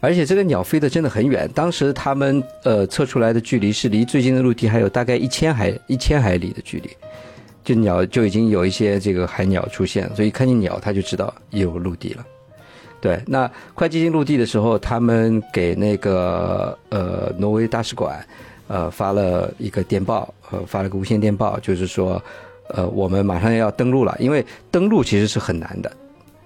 而且这个鸟飞得真的很远，当时他们呃测出来的距离是离最近的陆地还有大概一千海一千海里的距离，就鸟就已经有一些这个海鸟出现，所以看见鸟他就知道有陆地了。对，那快接近陆地的时候，他们给那个呃挪威大使馆呃发了一个电报，呃发了个无线电报，就是说呃我们马上要登陆了，因为登陆其实是很难的，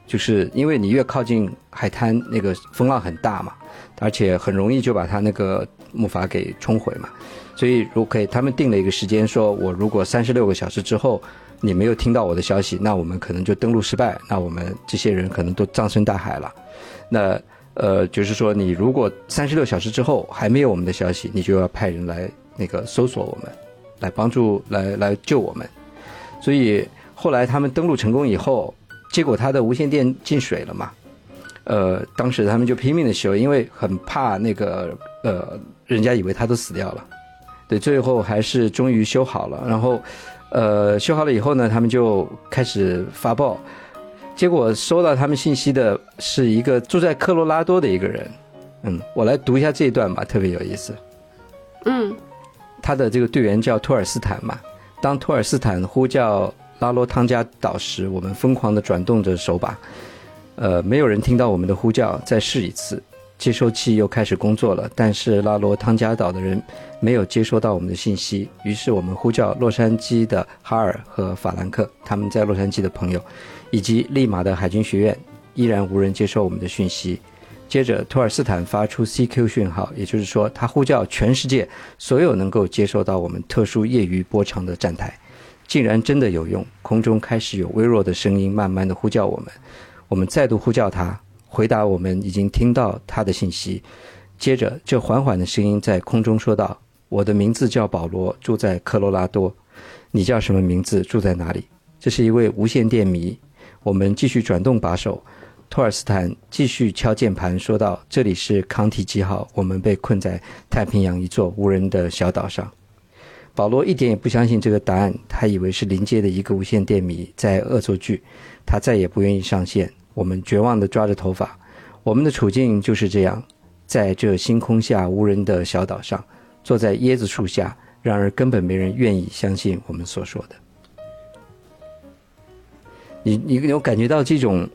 就是因为你越靠近海滩，那个风浪很大嘛，而且很容易就把他那个木筏给冲毁嘛。所以如果可以，他们定了一个时间，说我如果三十六个小时之后你没有听到我的消息，那我们可能就登陆失败，那我们这些人可能都葬身大海了。那呃，就是说你如果三十六小时之后还没有我们的消息，你就要派人来那个搜索我们，来帮助来来救我们。所以后来他们登陆成功以后，结果他的无线电进水了嘛，呃，当时他们就拼命的修，因为很怕那个呃，人家以为他都死掉了，对，最后还是终于修好了。然后，呃，修好了以后呢，他们就开始发报，结果收到他们信息的是一个住在科罗拉多的一个人，嗯，我来读一下这一段吧，特别有意思。嗯，他的这个队员叫托尔斯坦嘛。当托尔斯坦呼叫拉罗汤加岛时，我们疯狂的转动着手把。呃，没有人听到我们的呼叫，再试一次。接收器又开始工作了，但是拉罗汤加岛的人没有接收到我们的信息。于是我们呼叫洛杉矶的哈尔和法兰克，他们在洛杉矶的朋友，以及利马的海军学院，依然无人接收我们的讯息。接着，托尔斯坦发出 CQ 讯号，也就是说，他呼叫全世界所有能够接收到我们特殊业余波长的站台，竟然真的有用。空中开始有微弱的声音慢慢的呼叫我们，我们再度呼叫他，回答我们已经听到他的信息。接着，这缓缓的声音在空中说道：“我的名字叫保罗，住在科罗拉多。你叫什么名字？住在哪里？”这是一位无线电迷。我们继续转动把手。托尔斯坦继续敲键盘，说道：“这里是康提基号，我们被困在太平洋一座无人的小岛上。”保罗一点也不相信这个答案，他以为是临街的一个无线电迷在恶作剧，他再也不愿意上线。我们绝望地抓着头发，我们的处境就是这样，在这星空下无人的小岛上，坐在椰子树下，然而根本没人愿意相信我们所说的。你你有感觉到这种？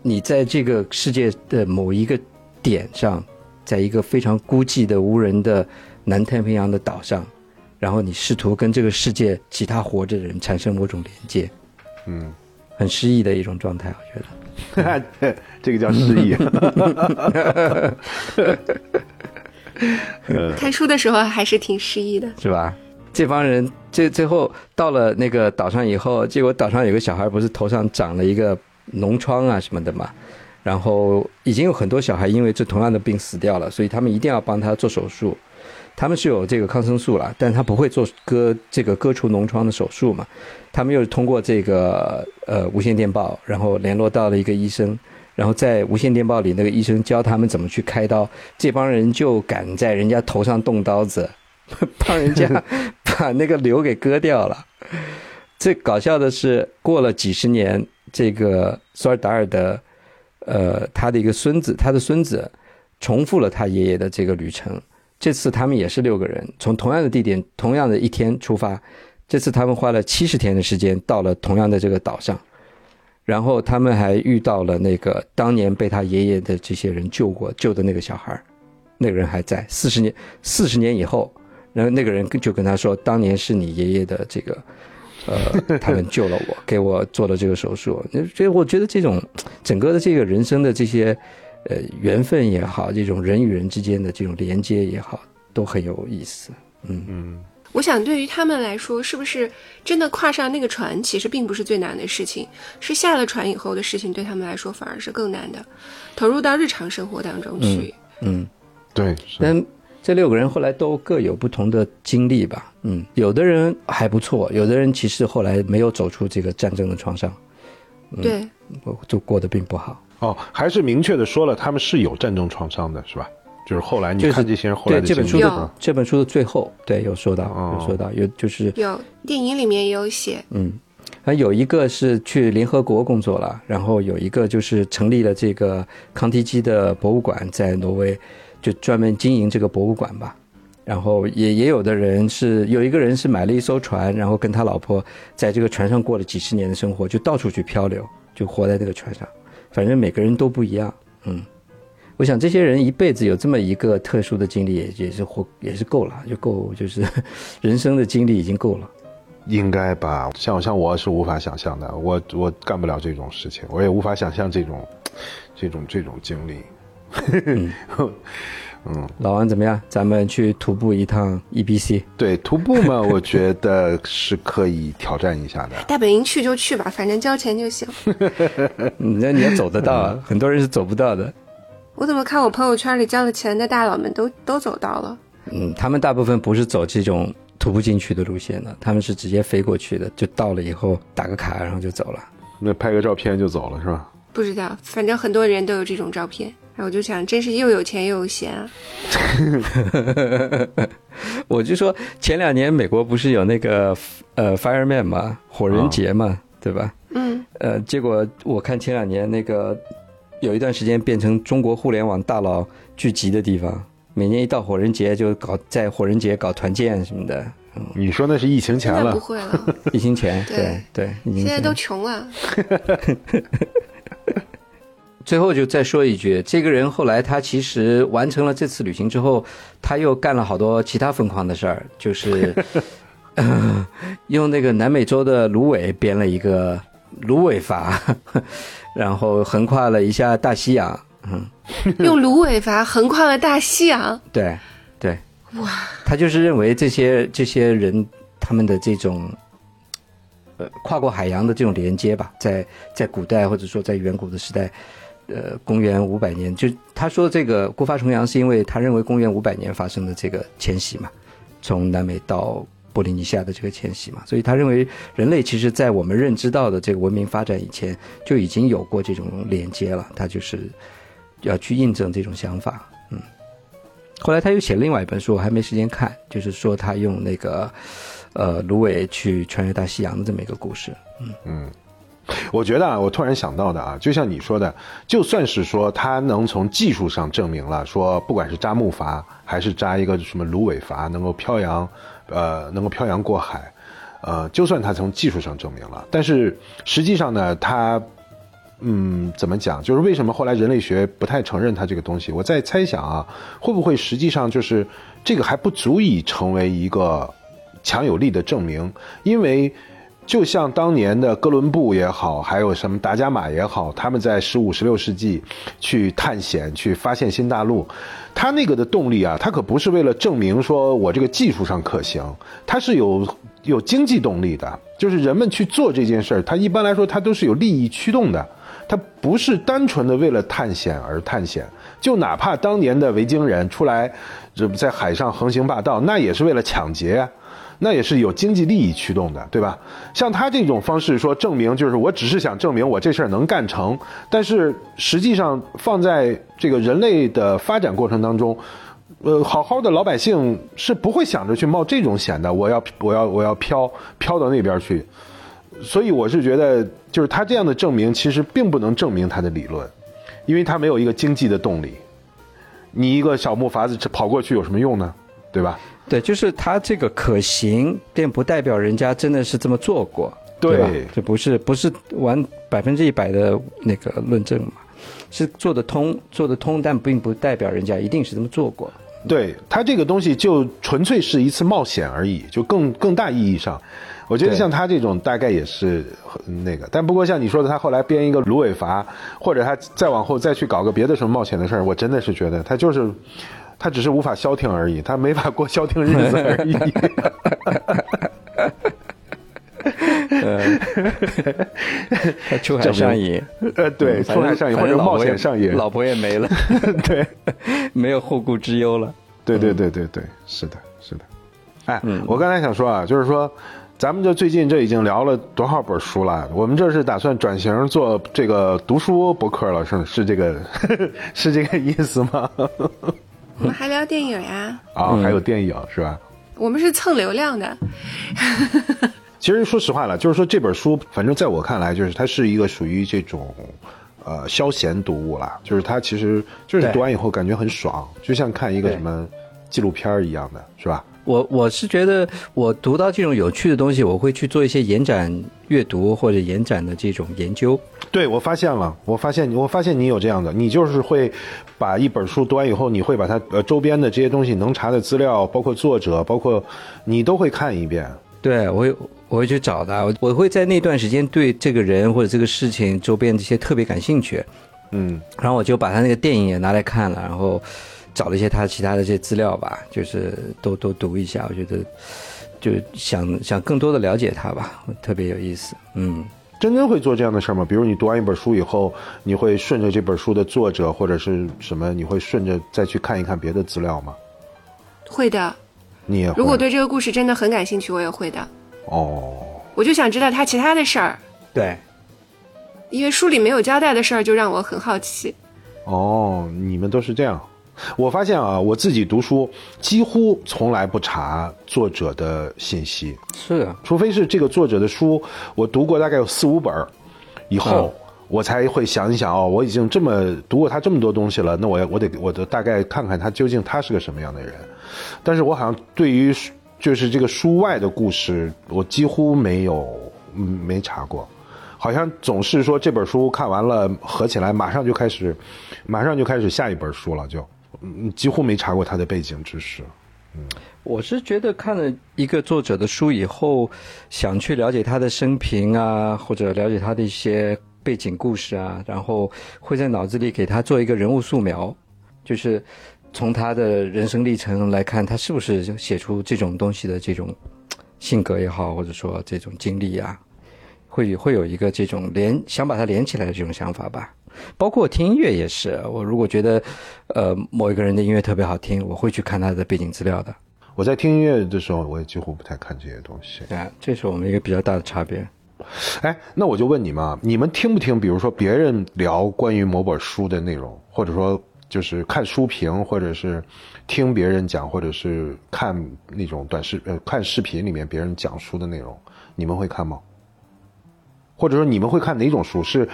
你在这个世界的某一个点上，在一个非常孤寂的无人的南太平洋的岛上，然后你试图跟这个世界其他活着的人产生某种连接，嗯，很失意的一种状态，我觉得。这个叫失意。看书的时候还是挺失意的。是吧？这帮人最最后到了那个岛上以后，结果岛上有个小孩不是头上长了一个脓疮啊什么的嘛，然后已经有很多小孩因为这同样的病死掉了，所以他们一定要帮他做手术。他们是有这个抗生素了，但他不会做割这个割除脓疮的手术嘛。他们又是通过这个呃无线电报，然后联络到了一个医生，然后在无线电报里那个医生教他们怎么去开刀，这帮人就敢在人家头上动刀子，帮人家 把那个瘤给割掉了。最搞笑的是，过了几十年，这个索尔达尔的呃，他的一个孙子，他的孙子重复了他爷爷的这个旅程。这次他们也是六个人，从同样的地点、同样的一天出发。这次他们花了七十天的时间到了同样的这个岛上，然后他们还遇到了那个当年被他爷爷的这些人救过救的那个小孩那个人还在。四十年，四十年以后，然后那个人就跟他说：“当年是你爷爷的这个，呃，他们救了我，给我做了这个手术。”所以我觉得这种整个的这个人生的这些。呃，缘分也好，这种人与人之间的这种连接也好，都很有意思。嗯嗯，我想对于他们来说，是不是真的跨上那个船，其实并不是最难的事情，是下了船以后的事情，对他们来说反而是更难的，投入到日常生活当中去。嗯，对。但这六个人后来都各有不同的经历吧。嗯，有的人还不错，有的人其实后来没有走出这个战争的创伤。对，就过得并不好。哦，还是明确的说了，他们是有战争创伤的，是吧？就是后来你看这些人后来的这本书的这本书的最后，对，有说到，有说到，有就是有电影里面也有写，嗯，啊，有一个是去联合国工作了，然后有一个就是成立了这个康提基的博物馆，在挪威，就专门经营这个博物馆吧。然后也也有的人是有一个人是买了一艘船，然后跟他老婆在这个船上过了几十年的生活，就到处去漂流，就活在这个船上。反正每个人都不一样，嗯，我想这些人一辈子有这么一个特殊的经历，也也是活也是够了，就够就是 人生的经历已经够了，应该吧？像像我是无法想象的，我我干不了这种事情，我也无法想象这种这种这种经历。嗯，老王怎么样？咱们去徒步一趟 E B C。对，徒步嘛，我觉得是可以挑战一下的。大本营去就去吧，反正交钱就行。那你要走得到啊，很多人是走不到的。我怎么看我朋友圈里交了钱的大佬们都都走到了？嗯，他们大部分不是走这种徒步进去的路线的，他们是直接飞过去的，就到了以后打个卡，然后就走了。那拍个照片就走了是吧？不知道，反正很多人都有这种照片。我就想，真是又有钱又有闲啊！我就说，前两年美国不是有那个呃 Fireman 嘛，火人节嘛，对吧？嗯。呃，结果我看前两年那个有一段时间变成中国互联网大佬聚集的地方，每年一到火人节就搞在火人节搞团建什么的。你说那是疫情前了？不会了，疫情前对对。现在都穷了。最后就再说一句，这个人后来他其实完成了这次旅行之后，他又干了好多其他疯狂的事儿，就是 用那个南美洲的芦苇编了一个芦苇筏，然后横跨了一下大西洋。嗯，用芦苇筏横跨了大西洋。对，对，哇！他就是认为这些这些人他们的这种呃跨过海洋的这种连接吧，在在古代或者说在远古的时代。呃，公元五百年，就他说这个孤发重洋，是因为他认为公元五百年发生的这个迁徙嘛，从南美到波利尼西亚的这个迁徙嘛，所以他认为人类其实在我们认知到的这个文明发展以前就已经有过这种连接了，他就是要去印证这种想法。嗯，后来他又写另外一本书，我还没时间看，就是说他用那个呃芦苇去穿越大西洋的这么一个故事。嗯嗯。我觉得啊，我突然想到的啊，就像你说的，就算是说他能从技术上证明了，说不管是扎木筏还是扎一个什么芦苇筏能够漂洋，呃，能够漂洋过海，呃，就算他从技术上证明了，但是实际上呢，他，嗯，怎么讲？就是为什么后来人类学不太承认他这个东西？我在猜想啊，会不会实际上就是这个还不足以成为一个强有力的证明？因为。就像当年的哥伦布也好，还有什么达伽马也好，他们在十五、十六世纪去探险、去发现新大陆，他那个的动力啊，他可不是为了证明说我这个技术上可行，他是有有经济动力的。就是人们去做这件事儿，他一般来说他都是有利益驱动的，他不是单纯的为了探险而探险。就哪怕当年的维京人出来，这在海上横行霸道，那也是为了抢劫。那也是有经济利益驱动的，对吧？像他这种方式说证明，就是我只是想证明我这事儿能干成，但是实际上放在这个人类的发展过程当中，呃，好好的老百姓是不会想着去冒这种险的。我要我要我要飘飘到那边去，所以我是觉得，就是他这样的证明其实并不能证明他的理论。因为他没有一个经济的动力。你一个小木筏子跑过去有什么用呢？对吧？对，就是他这个可行，并不代表人家真的是这么做过，对吧？这不是不是完百分之一百的那个论证嘛？是做得通，做得通，但并不代表人家一定是这么做过。对他这个东西就纯粹是一次冒险而已，就更更大意义上，我觉得像他这种大概也是那个，但不过像你说的，他后来编一个芦苇筏，或者他再往后再去搞个别的什么冒险的事儿，我真的是觉得他就是他只是无法消停而已，他没法过消停日子而已。他出海上瘾，呃，对，出海上瘾或者冒险上瘾，老婆也没了，对，没有后顾之忧了。对对对对对，是的，是的。哎，嗯我刚才想说啊，就是说，咱们这最近这已经聊了多少本书了？我们这是打算转型做这个读书博客了，是是这个 是这个意思吗？我们还聊电影呀，啊，嗯还有电影是吧？我们是蹭流量的。其实说实话了，就是说这本书，反正在我看来，就是它是一个属于这种呃消闲读物啦，就是它其实就是读完以后感觉很爽，就像看一个什么纪录片儿一样的，是吧？我我是觉得，我读到这种有趣的东西，我会去做一些延展阅读或者延展的这种研究。对，我发现了，我发现，我发现你有这样的，你就是会把一本书读完以后，你会把它呃周边的这些东西能查的资料，包括作者，包括你都会看一遍。对我会我会去找的，我我会在那段时间对这个人或者这个事情周边这些特别感兴趣，嗯，然后我就把他那个电影也拿来看了，然后找了一些他其他的这些资料吧，就是都都读一下，我觉得就想想更多的了解他吧，特别有意思。嗯，真真会做这样的事儿吗？比如你读完一本书以后，你会顺着这本书的作者或者是什么，你会顺着再去看一看别的资料吗？会的，你也会？如果对这个故事真的很感兴趣，我也会的。哦，我就想知道他其他的事儿，对，因为书里没有交代的事儿，就让我很好奇。哦，你们都是这样。我发现啊，我自己读书几乎从来不查作者的信息，是啊，除非是这个作者的书我读过大概有四五本儿以后，我才会想一想哦，我已经这么读过他这么多东西了，那我要我得我得大概看看他究竟他是个什么样的人。但是我好像对于书就是这个书外的故事，我几乎没有嗯没查过。好像总是说这本书看完了合起来，马上就开始，马上就开始下一本书了，就嗯几乎没查过他的背景知识。我是觉得看了一个作者的书以后，想去了解他的生平啊，或者了解他的一些背景故事啊，然后会在脑子里给他做一个人物素描，就是从他的人生历程来看，他是不是写出这种东西的这种性格也好，或者说这种经历啊，会会有一个这种连想把它连起来的这种想法吧。包括听音乐也是，我如果觉得，呃，某一个人的音乐特别好听，我会去看他的背景资料的。我在听音乐的时候，我也几乎不太看这些东西。对啊，这是我们一个比较大的差别。哎，那我就问你们，你们听不听？比如说别人聊关于某本书的内容，或者说就是看书评，或者是听别人讲，或者是看那种短视呃看视频里面别人讲书的内容，你们会看吗？或者说你们会看哪种书？是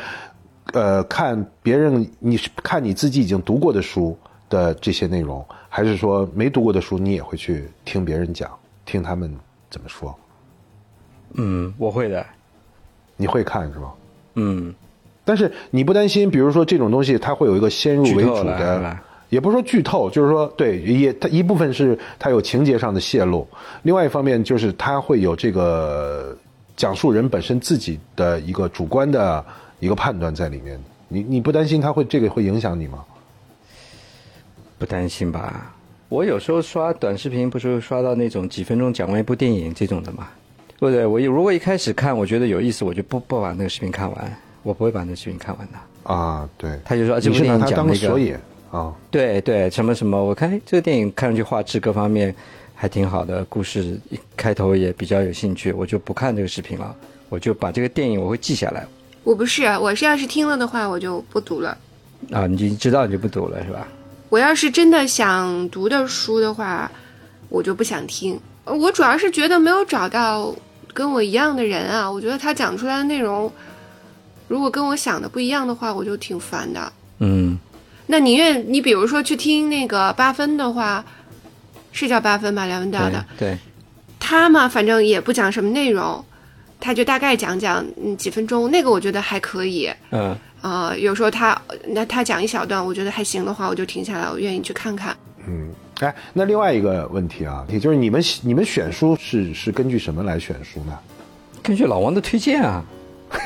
呃看别人你是看你自己已经读过的书的这些内容，还是说没读过的书你也会去听别人讲，听他们怎么说？嗯，我会的。你会看是吧？嗯，但是你不担心，比如说这种东西，它会有一个先入为主的，也不是说剧透，就是说对，也它一部分是它有情节上的泄露，另外一方面就是它会有这个讲述人本身自己的一个主观的一个判断在里面。你你不担心他会这个会影响你吗？不担心吧？我有时候刷短视频，不是会刷到那种几分钟讲完一部电影这种的嘛？对不对？我如果一开始看我觉得有意思，我就不不把那个视频看完，我不会把那个视频看完的。啊，对，他就说啊这部电影讲那个，当个索引啊。对对，什么什么，我看哎这个电影看上去画质各方面还挺好的，故事一开头也比较有兴趣，我就不看这个视频了，我就把这个电影我会记下来。我不是，我是要是听了的话，我就不读了。啊，你就知道你就不读了是吧？我要是真的想读的书的话，我就不想听。我主要是觉得没有找到跟我一样的人啊，我觉得他讲出来的内容，如果跟我想的不一样的话，我就挺烦的。嗯，那宁愿你比如说去听那个八分的话，是叫八分吧？梁文道的，对，他嘛，反正也不讲什么内容，他就大概讲讲，嗯，几分钟，那个我觉得还可以。嗯，呃，有时候他那他讲一小段，我觉得还行的话，我就停下来，我愿意去看看。嗯，哎，那另外一个问题啊，也就是你们你们选书是是根据什么来选书呢？根据老王的推荐啊。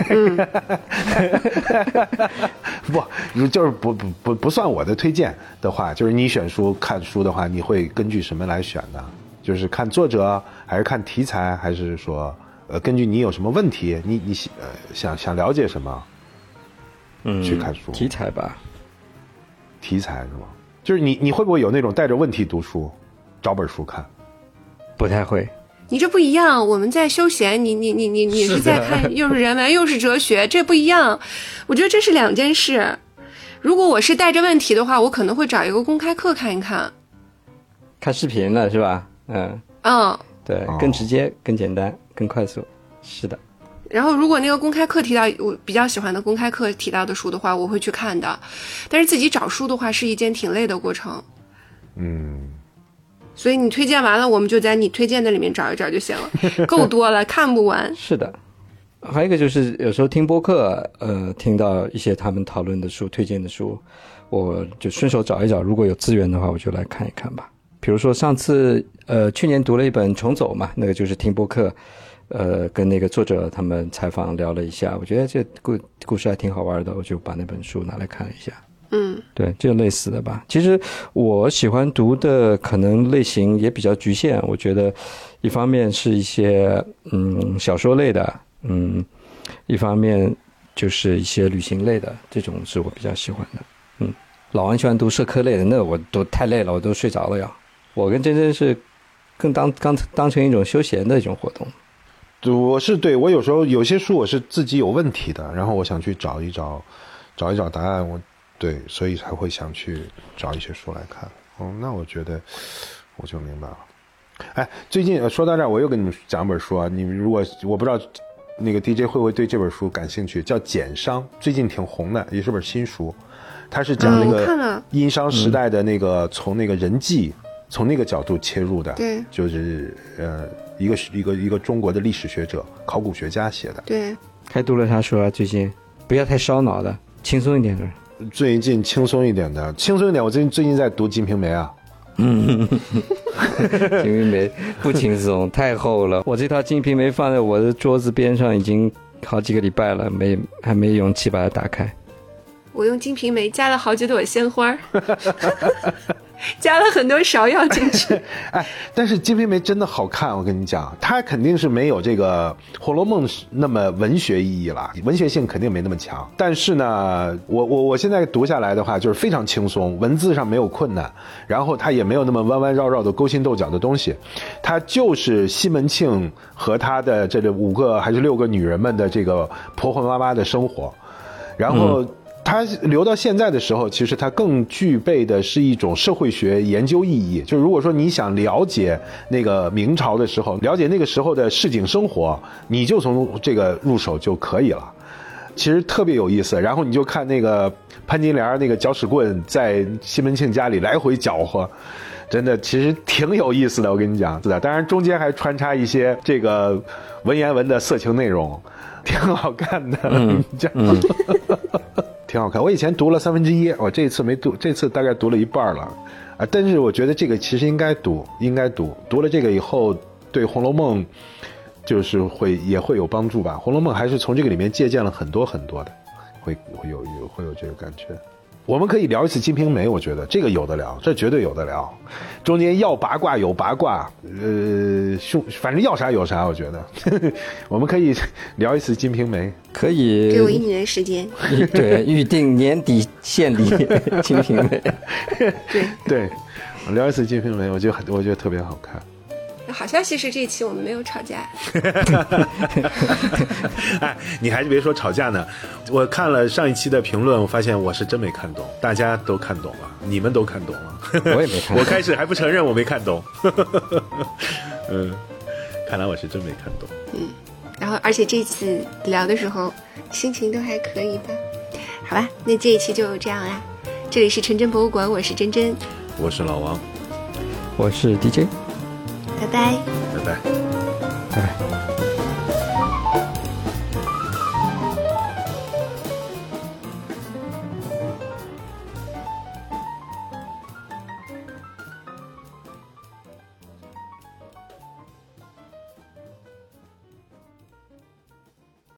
不，就是不不不不算我的推荐的话，就是你选书看书的话，你会根据什么来选呢？就是看作者，还是看题材，还是说，呃，根据你有什么问题，你你呃想想了解什么，嗯，去看书题材吧，题材是吗？就是你你会不会有那种带着问题读书，找本书看？不太会。你这不一样，我们在休闲，你你你你你是在看，又是人文又是哲学，这不一样。我觉得这是两件事。如果我是带着问题的话，我可能会找一个公开课看一看。看视频了是吧？嗯嗯，对，更直接、更简单、更快速。是的。然后，如果那个公开课提到我比较喜欢的公开课提到的书的话，我会去看的。但是自己找书的话，是一件挺累的过程。嗯。所以你推荐完了，我们就在你推荐的里面找一找就行了，够多了，看不完。是的，还有一个就是有时候听播客，呃，听到一些他们讨论的书、推荐的书，我就顺手找一找，如果有资源的话，我就来看一看吧。比如说上次，呃，去年读了一本《重走》嘛，那个就是听播客，呃，跟那个作者他们采访聊了一下，我觉得这故故事还挺好玩的，我就把那本书拿来看了一下。嗯，对，就类似的吧。其实我喜欢读的可能类型也比较局限。我觉得，一方面是一些嗯小说类的，嗯，一方面就是一些旅行类的，这种是我比较喜欢的。嗯，老王喜欢读社科类的，那我都太累了，我都睡着了呀。我跟真真是更当刚当成一种休闲的一种活动。我是对我有时候有些书我是自己有问题的，然后我想去找一找，找一找答案。我。对，所以才会想去找一些书来看。哦，那我觉得我就明白了。哎，最近说到这儿，我又跟你们讲本书啊。你们如果我不知道那个 DJ 会不会对这本书感兴趣，叫《简商》，最近挺红的，也是本新书。它是讲那个殷商时代的那个从那个人际从那个角度切入的。对，就是呃一个一个一个中国的历史学者、考古学家写的。对，还读了啥书啊？最近不要太烧脑的，轻松一点的。最近轻松一点的，轻松一点。我最近最近在读《金瓶梅》啊，嗯，《金瓶梅》不轻松，太厚了。我这套《金瓶梅》放在我的桌子边上已经好几个礼拜了，没还没勇气把它打开。我用《金瓶梅》加了好几朵鲜花。加了很多芍药进去，哎，但是《金瓶梅》真的好看，我跟你讲，它肯定是没有这个《红楼梦》那么文学意义了，文学性肯定没那么强。但是呢，我我我现在读下来的话，就是非常轻松，文字上没有困难，然后它也没有那么弯弯绕绕的勾心斗角的东西，它就是西门庆和他的这个五个还是六个女人们的这个婆婆妈妈的生活，然后。它留到现在的时候，其实它更具备的是一种社会学研究意义。就如果说你想了解那个明朝的时候，了解那个时候的市井生活，你就从这个入手就可以了。其实特别有意思。然后你就看那个潘金莲那个搅屎棍在西门庆家里来回搅和，真的其实挺有意思的。我跟你讲，是的。当然中间还穿插一些这个文言文的色情内容，挺好看的。嗯，嗯。挺好看，我以前读了三分之一，我这次没读，这次大概读了一半了，啊，但是我觉得这个其实应该读，应该读，读了这个以后，对《红楼梦》就是会也会有帮助吧，《红楼梦》还是从这个里面借鉴了很多很多的，会会有有会有这个感觉。我们可以聊一次《金瓶梅》，我觉得这个有的聊，这绝对有的聊。中间要八卦有八卦，呃，凶，反正要啥有啥，我觉得。我们可以聊一次《金瓶梅》，可以。给我一年时间。对，预定年底献礼《金瓶梅》。对对，聊一次《金瓶梅》，我觉得很，我觉得特别好看。好消息是这一期我们没有吵架。哎，你还是别说吵架呢。我看了上一期的评论，我发现我是真没看懂，大家都看懂了，你们都看懂了，我也没看。我开始还不承认我没看懂。嗯，看来我是真没看懂。嗯，然后而且这次聊的时候心情都还可以吧？好吧，那这一期就这样啦。这里是纯真博物馆，我是真真，我是老王，我是 DJ，拜拜，拜拜。拜拜。